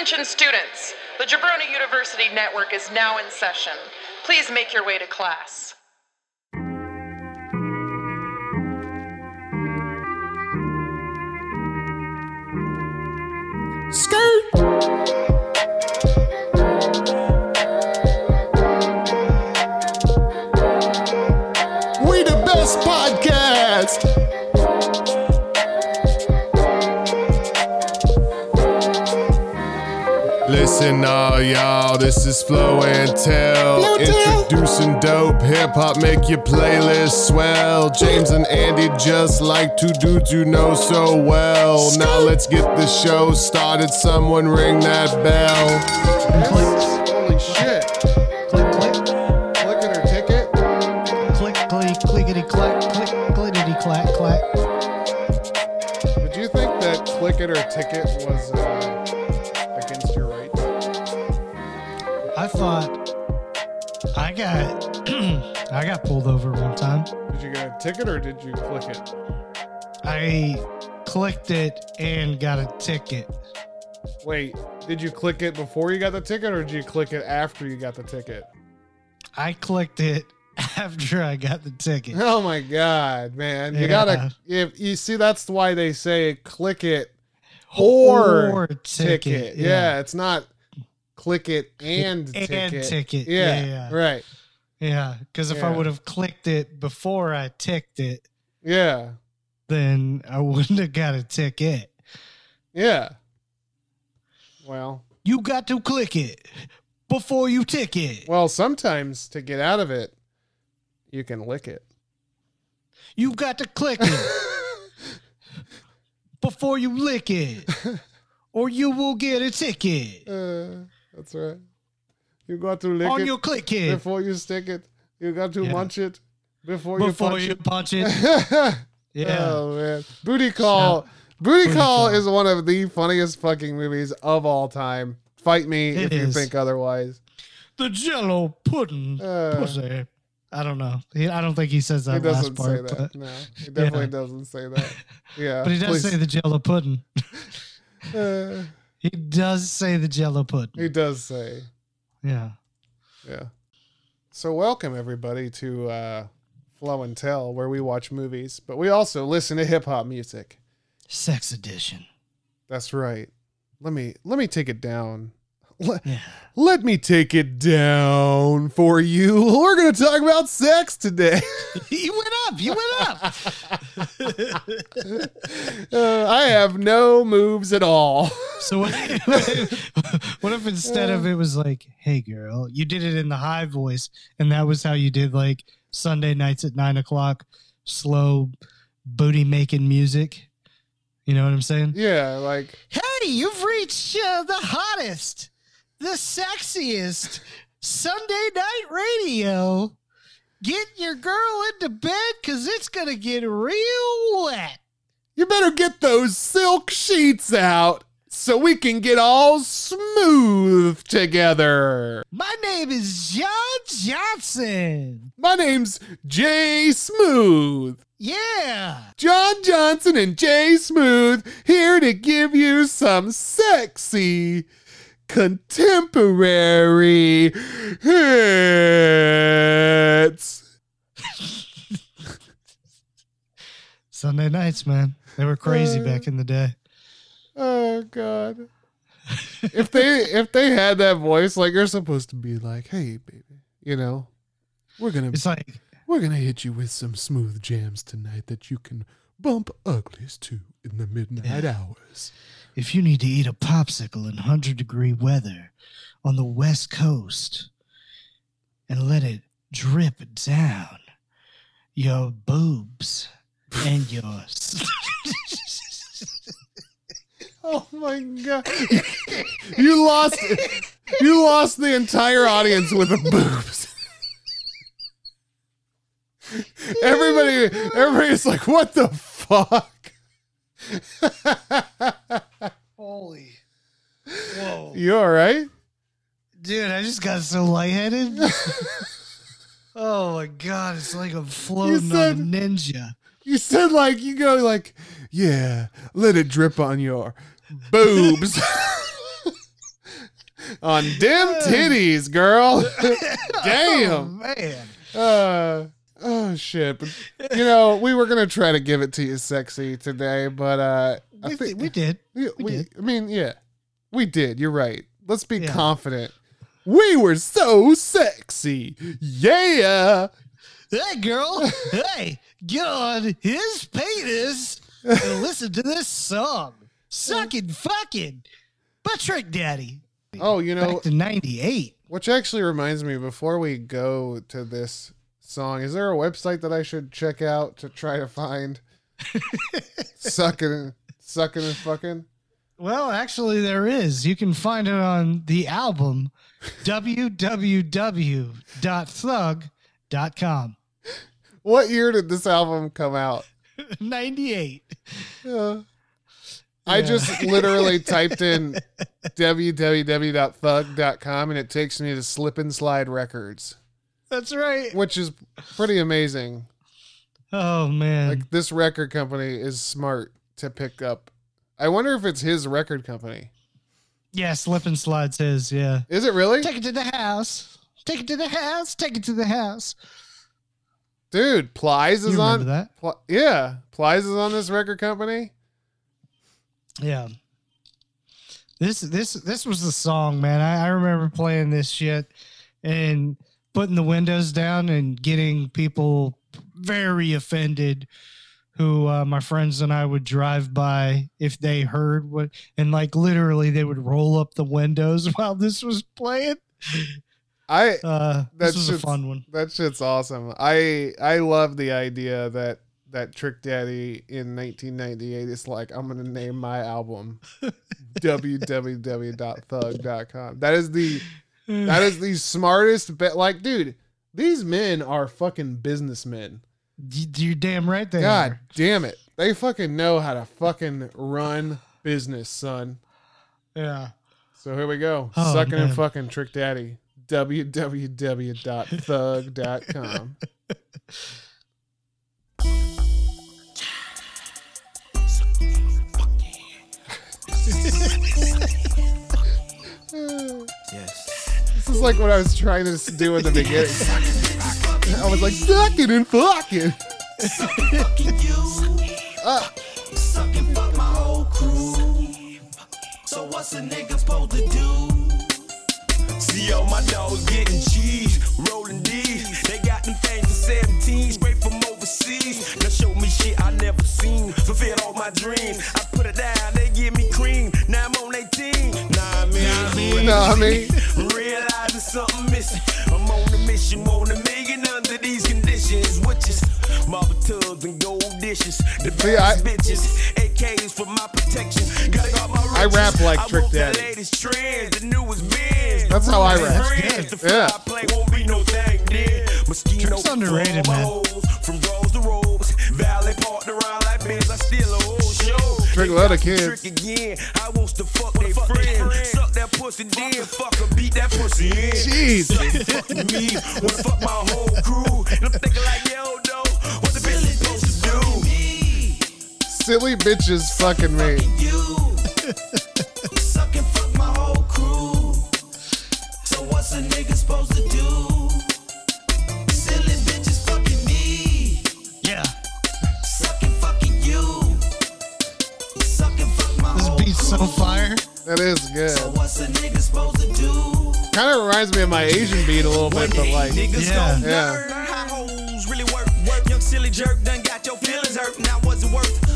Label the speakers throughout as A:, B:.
A: Attention students, the Jabroni University Network is now in session. Please make your way to class.
B: Skirt. We Listen, all y'all, this is Flow and Tell.
C: Flow Tell.
B: Dope hip hop, make your playlist swell. James and Andy just like two dudes you know so well. Now let's get the show started. Someone ring that bell. Holy shit.
C: Click, click,
B: Look at her ticket.
C: click, click, clickety clack, click, clickety clack, clack.
B: Did you think that click it or ticket was uh,
C: I got pulled over one time.
B: Did you get a ticket or did you click it?
C: I clicked it and got a ticket.
B: Wait, did you click it before you got the ticket or did you click it after you got the ticket?
C: I clicked it after I got the ticket.
B: Oh my god, man. You
C: Yeah.
B: gotta if you see that's why they say click it or,
C: Or
B: ticket.
C: ticket,
B: Yeah.
C: yeah.
B: it's not click it and,
C: And
B: ticket.
C: ticket.
B: Yeah,
C: Yeah, yeah.
B: right.
C: Yeah, because if I would have clicked it before I ticked it,
B: Yeah.
C: then I wouldn't have got a ticket.
B: Yeah. Well,
C: You got to click it before you tick it.
B: well, sometimes to get out of it, you can lick it.
C: You got to click it before you lick it, or you will get a ticket
B: Uh, that's right. You got to lick
C: on
B: it
C: your click it
B: before you stick it. You got to
C: Yeah.
B: munch it before, you
C: before
B: punch
C: you
B: it.
C: punch it. Yeah.
B: Oh man, Booty Call. Booty,
C: Booty
B: Call
C: Call.
B: is one of the funniest fucking movies of all time. Fight me
C: It
B: if you
C: is.
B: think otherwise.
C: The Jello pudding
B: Uh,
C: pussy. I don't know. He, I don't think he says
B: he
C: that last
B: doesn't say
C: part,
B: that.
C: but,
B: no, he definitely doesn't say that. Yeah,
C: but he does say the Jello pudding.
B: Uh,
C: He does say the Jello pudding.
B: he does say.
C: Yeah.
B: Yeah. So welcome everybody to uh, Flow and Tell, where we watch movies, but we also listen to hip hop music.
C: Sex edition.
B: That's right. Let me let me take it down. Let,
C: Yeah.
B: let me take it down for you. We're gonna talk about sex today.
C: you went up. You went up.
B: Uh, I have no moves at all.
C: So what, what if instead of it was like, "Hey, girl," you did it in the high voice, and that was how you did like Sunday nights at nine o'clock, slow booty making music. You know what I'm saying?
B: yeah, like
C: Hey, you've reached uh, the hottest, the sexiest Sunday night radio. Get your girl into bed because it's gonna get real wet.
B: you better get those silk sheets out so we can get all smooth together.
C: My name is John Johnson.
B: My name's Jay Smooth.
C: Yeah.
B: John Johnson and Jay Smooth here to give you some sexy contemporary hits.
C: Sunday nights, man. They were crazy
B: Uh,
C: back in the day.
B: Oh god. if they if they had that voice like you're supposed to be like, "Hey baby, you know, we're to
C: It's like,
B: we're going to hit you with some smooth jams tonight that you can bump uglies to in the midnight hours."
C: If you need to eat a popsicle in 100 degree weather on the west coast and let it drip down your boobs and your
B: Oh my god. you lost you lost the entire audience with the boobs. Everybody everybody's like, what the fuck?
C: Holy whoa
B: You alright?
C: dude i just got so lightheaded oh my god it's like i'm floating
B: said-
C: on a ninja
B: You said like you go like, yeah, let it drip on your boobs. on dim titties, girl.
C: Oh,
B: Damn.
C: man.
B: Uh, oh shit. But, you know, we were gonna try to give it to you sexy today, but uh,
C: We,
B: think
C: we did.
B: we,
C: we
B: we-
C: did.
B: I mean, yeah, we did. You're right. Let's be
C: Yeah.
B: confident. We were so sexy. Yeah.
C: Hey, girl. hey, get on his penis and listen to this song. Sucking fucking by Trick Daddy.
B: Oh, you know,
C: Back to 98.
B: which actually reminds me, before we go to this song, is there a website that I should check out to try to find sucking, sucking and fucking?
C: Well, actually, there is. You can find it on the album www.thug.com.
B: What year did this album come out?
C: 98.
B: Uh, I
C: Yeah.
B: just literally typed in www.thug.com and it takes me to Slip and Slide Records,
C: That's right.
B: which is pretty amazing.
C: Oh, man.
B: Like this record company is smart to pick up. I wonder if it's his record company.
C: yeah, Slip and Slide says, yeah.
B: Is it really?
C: Take it to the house. Take it to the house. Take it to the house.
B: Dude, Plies is on
C: that?
B: Pl- yeah, Plies is on this record company.
C: Yeah. This this this was the song, man. I, I remember playing this shit and putting the windows down and getting people very offended who uh, my friends and I would drive by if they heard what and like literally they would roll up the windows while this was playing.
B: I
C: Uh this was a fun one.
B: that shit's awesome. I I love the idea that that Trick Daddy in 1998 is like I'm gonna name my album www.thug.com. That is the that is the smartest bet. Like, dude, these men are fucking businessmen.
C: Y- You're damn right they
B: God
C: are.
B: damn it, they fucking know how to fucking run business, son.
C: Yeah.
B: So here we go,
C: Oh,
B: sucking and fucking Trick Daddy. www.thug.com. yes. This is like what I was trying to do in the beginning. I was like, sucking and fucking. Uh,
D: So what's a nigga supposed to do? See all my dogs getting cheese, rolling D's. They got them things for 17, straight from overseas. Now show me shit I never seen, fulfilled all my dreams. I put it down, they give me cream. Now I'm on 18. Nah, I mean,
B: you what I mean?
D: Realizing something missing. I'm on a mission, want a million tubs and gold dishes. The
B: See, I-
D: bitches, AKs for my protection. Gotta guard my
B: I rap like Trick
D: want the
B: Daddy.
D: latest trends, the newest Benz.
B: That's how I rap.
D: Friends, the
B: Yeah.
D: fly play won't be no thing
C: Trick's underrated,
D: for all my
C: man.
D: hoes, From rose to rose, valley parked around like Benz. I steal a whole show.
B: Trick
D: They
B: love the kids.
D: Trick again. I wants to fuck they friend. Suck that pussy then, fuck her, beat that pussy in.
B: Jeez.
D: Fuck me, wanna fuck my whole crew. And I'm thinking like, yo,
B: Silly bitches fucking me.
D: You suck and my whole crew. So what's a nigga supposed to do? Silly bitches fucking me.
C: Yeah.
D: Suck fucking you. Suck and fuck my
C: This
D: whole
C: so fire.
B: That is
D: So
B: good.
D: what's a nigga supposed to do?
B: Kind of reminds me of my Asian beat a little bit, but like,
C: Yeah.
B: Yeah.
D: how hoes really work. Work, young silly jerk, done got your feelings hurt. Now was it worth all that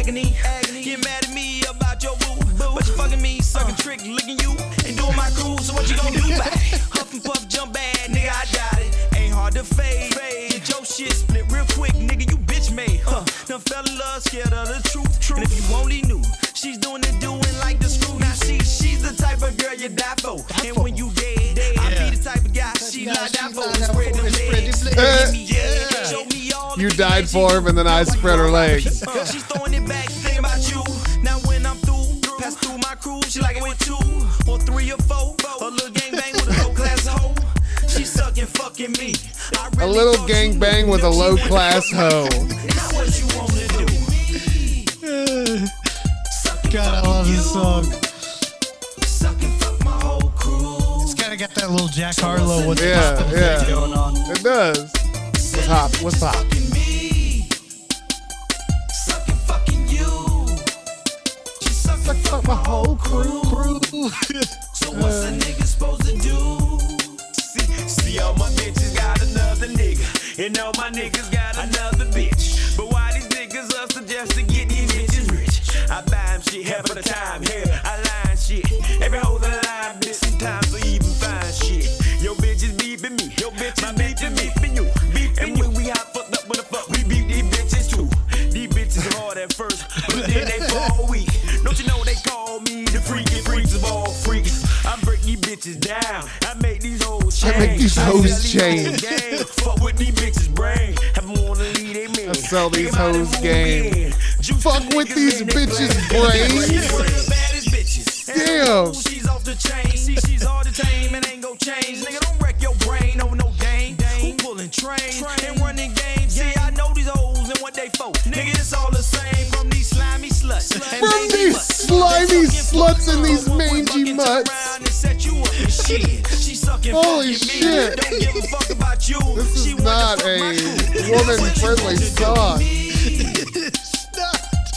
D: agony? Agony. Get mad at me about your boo, but you fucking me, sucking trick, licking you, and doing my crew. So what you gonna do it? Huff and puff, jump bad, nigga, I got it. Ain't hard to fade. Get your shit split real quick, nigga, you bitch made. Huh? Done fell in love, scared of the truth. And if you only knew, she's doing it, doing like the screw. Now she, she's the type of girl you die for. And when you dead, I be the type of guy she like die for. Spread them legs.
B: You died for him, and then I spread her legs.
D: she's throwing it back, thinking about you. Now when I'm through, pass through my crew, she like it with two or three or four. A little gang bang with a low class hoe. She sucking, fucking me. I
B: a
D: really
B: little
D: thought you
B: gang bang
D: knew.
B: with a
D: Look, she
B: low
D: went
B: class
D: to-
B: hoe.
D: Now what you wanna do? Suck and
C: God, I love this song.
D: Suck and fuck my whole crew.
C: got that little Jack Harlow. What's
B: Yeah,
C: poppin'
B: yeah.
C: going on?
B: It does. What's hop? What's hop?
D: sucking fuck my whole crew. So what's a nigga supposed to do? See, see all my bitches got another nigga, and all my niggas got another bitch. But why these niggas us suggest to get these bitches rich? I buy them shit half of the time. Here I line shit. Every hoe that I line game. Fuck with these bitches brain. Have 'em wanna leave they man.
B: I sell these hoes game. Fuck with these bitches'
D: brain.
B: brains.
D: One of the baddest bitches.
B: Damn.
D: She's off the chain. See, she's hard to tame and ain't gon' change. Nigga, don't wreck your brain over no. Who pulling trains and running games? See, I know these hoes and what they for. Nigga, it's all the same from these slimy sluts.
B: From these slimy sluts and these
D: woman
B: woman-friendly song.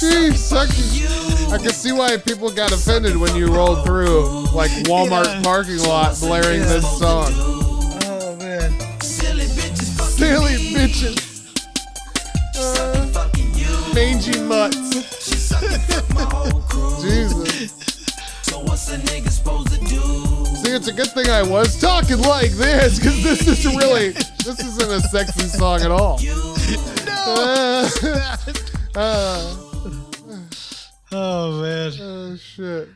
B: Jeez, sucking. I can see why people got offended when you rolled through like Walmart
C: Yeah.
B: parking lot blaring this song.
C: Oh man.
D: Silly bitches fucking
B: Silly
D: me.
B: bitches. Uh,
D: Fucking you.
B: mangy mutts.
D: Supposed to do?
B: See, it's a good thing I was talking like this, because this is really, this isn't a sexy song at all. Uh, uh,
C: Oh man.
B: oh shit.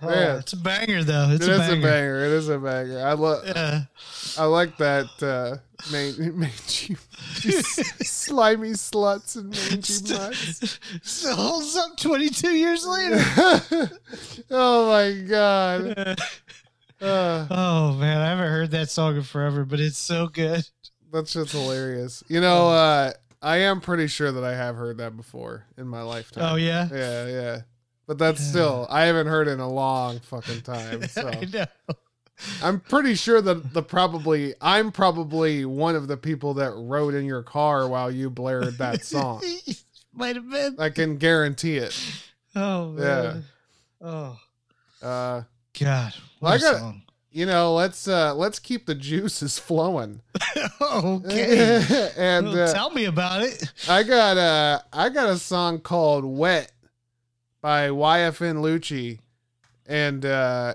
C: Oh,
B: Man.
C: it's a banger though. It's
B: It
C: a
B: is
C: banger.
B: a banger. It is a banger. I love.
C: Yeah.
B: I like that uh, man, mangy, slimy sluts and mangy mutts.
C: Still holds up 22 years later.
B: oh my god. Uh,
C: oh man, I haven't heard that song in forever, but it's so good.
B: that's just hilarious. You know, uh, I am pretty sure that I have heard that before in my lifetime.
C: Oh yeah.
B: Yeah, yeah. But that's still I haven't heard in a long fucking time. So
C: I know.
B: I'm pretty sure that the probably I'm probably one of the people that rode in your car while you blared that song.
C: Might have been.
B: I can guarantee it.
C: Oh man. Yeah. Oh
B: Uh
C: God.
B: Well, I
C: What a
B: got-
C: song.
B: you know, let's uh let's keep the juices flowing.
C: okay.
B: and
C: Well,
B: uh,
C: tell me about it.
B: I got a I got a song called "Wet" by YFN Lucci, and uh,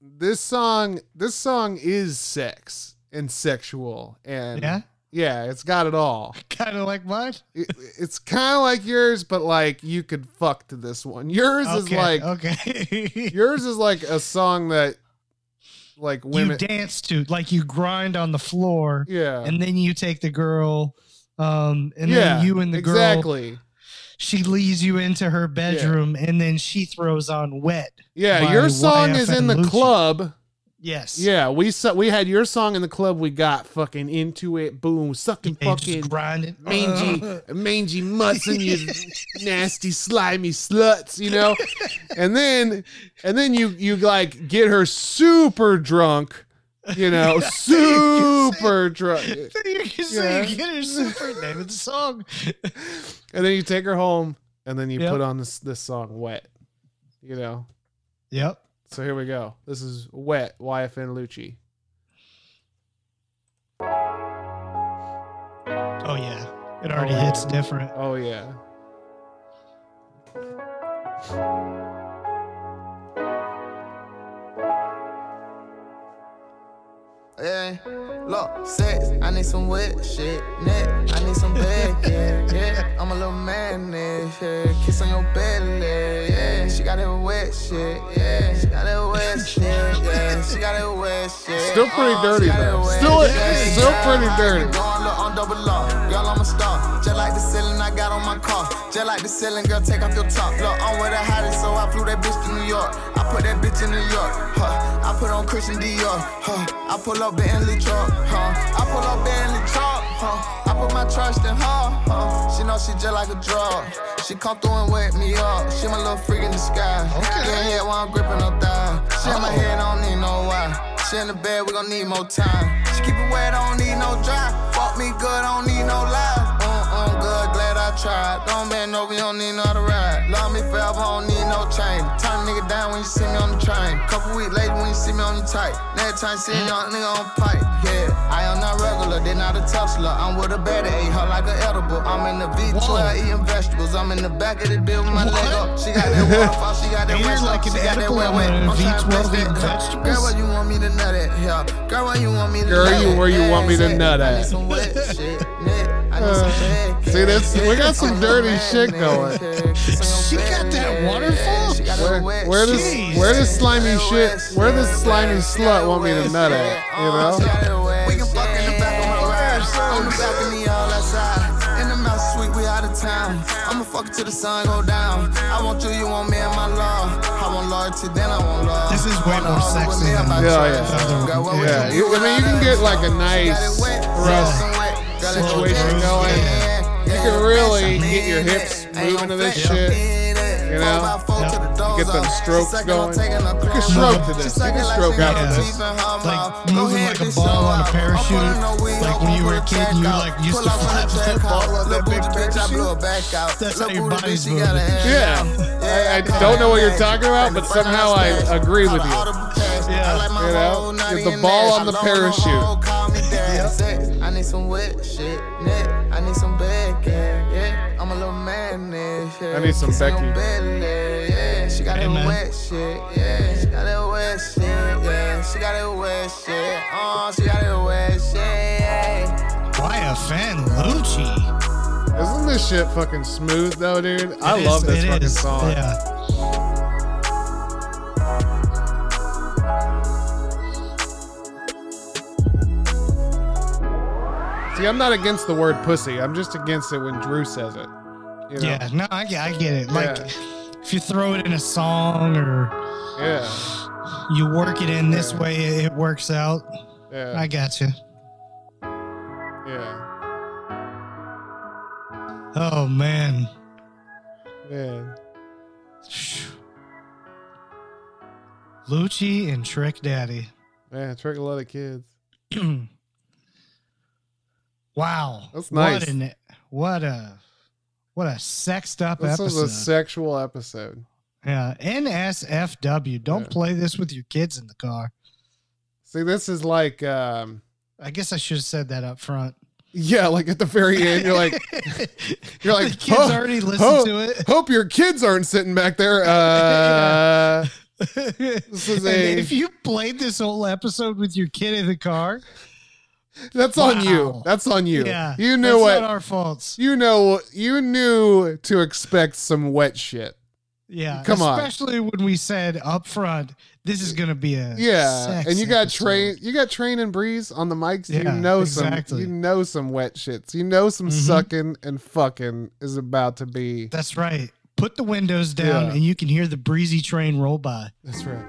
B: this song this song is sex and sexual and
C: Yeah.
B: yeah, it's got it all.
C: Kind of like mine.
B: It, it's kind of like yours, but like you could fuck to this one. Yours is like
C: okay.
B: yours is like a song that like
C: you
B: women.
C: dance to like you grind on the floor,
B: yeah.
C: and then you take the girl, um, and
B: yeah.
C: then you and the girl.
B: exactly.
C: She leads you into her bedroom, and then she throws on wet.
B: Yeah, your song is in the
C: Lucci.
B: club.
C: Yes.
B: Yeah, we saw, we had your song in the club. We got fucking into it. Boom, sucking
C: And
B: fucking
C: grinding.
B: mangy, uh. mangy mutts and you nasty, slimy sluts. You know, and then and then you you like get her super drunk. You know, super drunk,
C: you can say
B: Yeah.
C: you get her super name of the song.
B: and then you take her home, and then you
C: Yep.
B: put on this this song, "Wet." You know,
C: Yep.
B: so here we go. This is "Wet" YFN Lucci.
C: Oh yeah. It oh, already hits different.
B: Oh yeah.
E: Yeah, look, sex, I need some wet shit. Neck, I need some bad, yeah, yeah. I'm a little man, yeah. Kiss on your belly, yeah. She got that wet shit, yeah. She got that wet shit, yeah. She got that wet shit.
B: Still pretty
E: Uh,
B: dirty, though. Still-
E: shit.
B: still pretty dirty.
E: Going look on double lock, girl, I'm a star. Just like the ceiling I got on my car. Just like the ceiling, girl, take off your top. Look, I'm with the hottest, so I flew that bitch to New York. I put that bitch in New York, huh? I put on Christian Dior, huh? I pull up Bentley truck, huh? I pull up Bentley truck, huh? I put my trust in her, huh? She know she just like a drug. She come through and wake me up. She my little freak in the sky. Okay. Yeah, head while I'm gripping her thigh. She in my head, I don't need no why. She in the bed, we gon' need more time. She keep it wet, don't need no dry. Fuck me good, don't need no lies. Mm, mm, good, glad I tried. Don't bend over, you don't need no other ride. Love me forever, don't need no chain. Turn a nigga down when you see me on the. Couple weeks later when you see me on your tight. Next time see a young nigga on pipe. Yeah, I am not regular, they not a Tesla. I'm with a better, ate her like an edible. I'm in the V12
C: Whoa.
E: eating vegetables. I'm in the back of the bill with my leg up. She got that waterfall, she got that wet
C: like
E: like she got that
C: edible
E: wet
C: on
E: wet.
C: a
E: I'm tryna
C: V12
E: flex that
C: vegetables?
E: Girl, where you want me to nut at? Yeah. Girl, where you want me to
B: Girl,
E: nut
B: you- where you want me to nut at?
E: need some wet shit, Nick. I need some bad uh,
B: See, this- we got some dirty shit going.
C: She got that waterfall?
E: She got
B: Where,
E: wet
B: where does
C: Jeez.
B: where does slimy shit? Where does slimy slut want me to nut at? You know?
E: We can fuck in the back of my ride. On the balcony, all outside. In the mouth sweet, we out of town. I'ma fuck till the sun go down. I want you, you want me and my love. I want loyalty, then I want love.
C: This is way
E: Wanna
C: more sexy than
E: about
B: Yeah, yeah.
E: Girl, what would
B: Yeah, you- I mean, you can get like a nice
E: it wet,
B: thrust
E: some wet. Girl, it's
B: situation
E: your
B: going. You can really get your hips moving to this shit. You know?
E: by four to the doors
B: Get them strokes
E: sucking
B: going.
E: on taking
B: You can stroke to
E: She
B: this. You
E: sucking
B: can stroke
E: out got
B: after this.
E: teeth in her
C: Like moving like a ball on a parachute.
E: I'm pulling no weed,
C: Like when you were a kid and you,
E: check
C: like,
E: out.
C: used
E: Pull
C: to
E: up on
C: flap
E: the
C: that
E: track
C: ball
E: out.
C: on that
E: Little
C: big
E: bitch, I
C: parachute.
E: blew back out.
C: That's how your body's
E: bitch, she got her
C: moving.
B: Yeah. I, I don't know what you're talking about, but somehow I
E: front of the
B: agree with you.
C: Yeah.
E: I like my
B: You know?
E: whole
B: Get the ball on the
E: I love my
B: parachute.
E: whole, Call me daddy. Say, I need some wet shit, Nick. I need some Becky, yeah. I'm a little man, yeah.
B: I need some Becky.
E: Got
C: Hey,
E: that wet shit, yeah. She got that wet shit, yeah. She got that wet shit, oh, she got that wet shit, yeah.
C: Why a fan, Lucci?
B: Isn't this shit fucking smooth though, dude? I
C: It is-
B: love this
C: it
B: fucking
C: is,
B: song.
C: Yeah.
B: See, I'm not against the word pussy. I'm just against it when Drew says it. You know?
C: Yeah, no, I, get- I get it. Like,
B: Yeah.
C: If you throw it in a song or
B: Yeah.
C: you work it in this way, it it works out.
B: Yeah.
C: I got you.
B: yeah.
C: Oh man,
B: Man.
C: Lucci and Trick Daddy.
B: Man, trick a lot of kids.
C: wow,
B: That's nice.
C: What an what a what a sexed up episode.
B: This
C: episode.
B: was a sexual episode.
C: yeah, NSFW. Don't
B: Yeah.
C: play this with your kids in the car.
B: See, this is like, um,
C: I guess I should have said that up front.
B: yeah, like at the very end, you're like, you're like,
C: the kids
B: "Huh,
C: already listened
B: huh,
C: to it.
B: Hope your kids aren't sitting back there. Uh,
C: this
B: is a-
C: if you played this whole episode with your kid in the car,
B: that's on you. That's on you.
C: yeah,
B: you knew
C: Not our faults.
B: you know. You knew to expect some wet shit.
C: Yeah,
B: Come on.
C: especially when we said up front, this is going to be a
B: Yeah,
C: sex
B: and you got train, you got train and breeze on the mics.
C: Yeah,
B: you know
C: exactly.
B: some, you know some wet shits. You know some
C: Mhm.
B: sucking and fucking is about to be.
C: That's right. Put the windows down,
B: Yeah.
C: and you can hear the breezy train roll by.
B: That's right.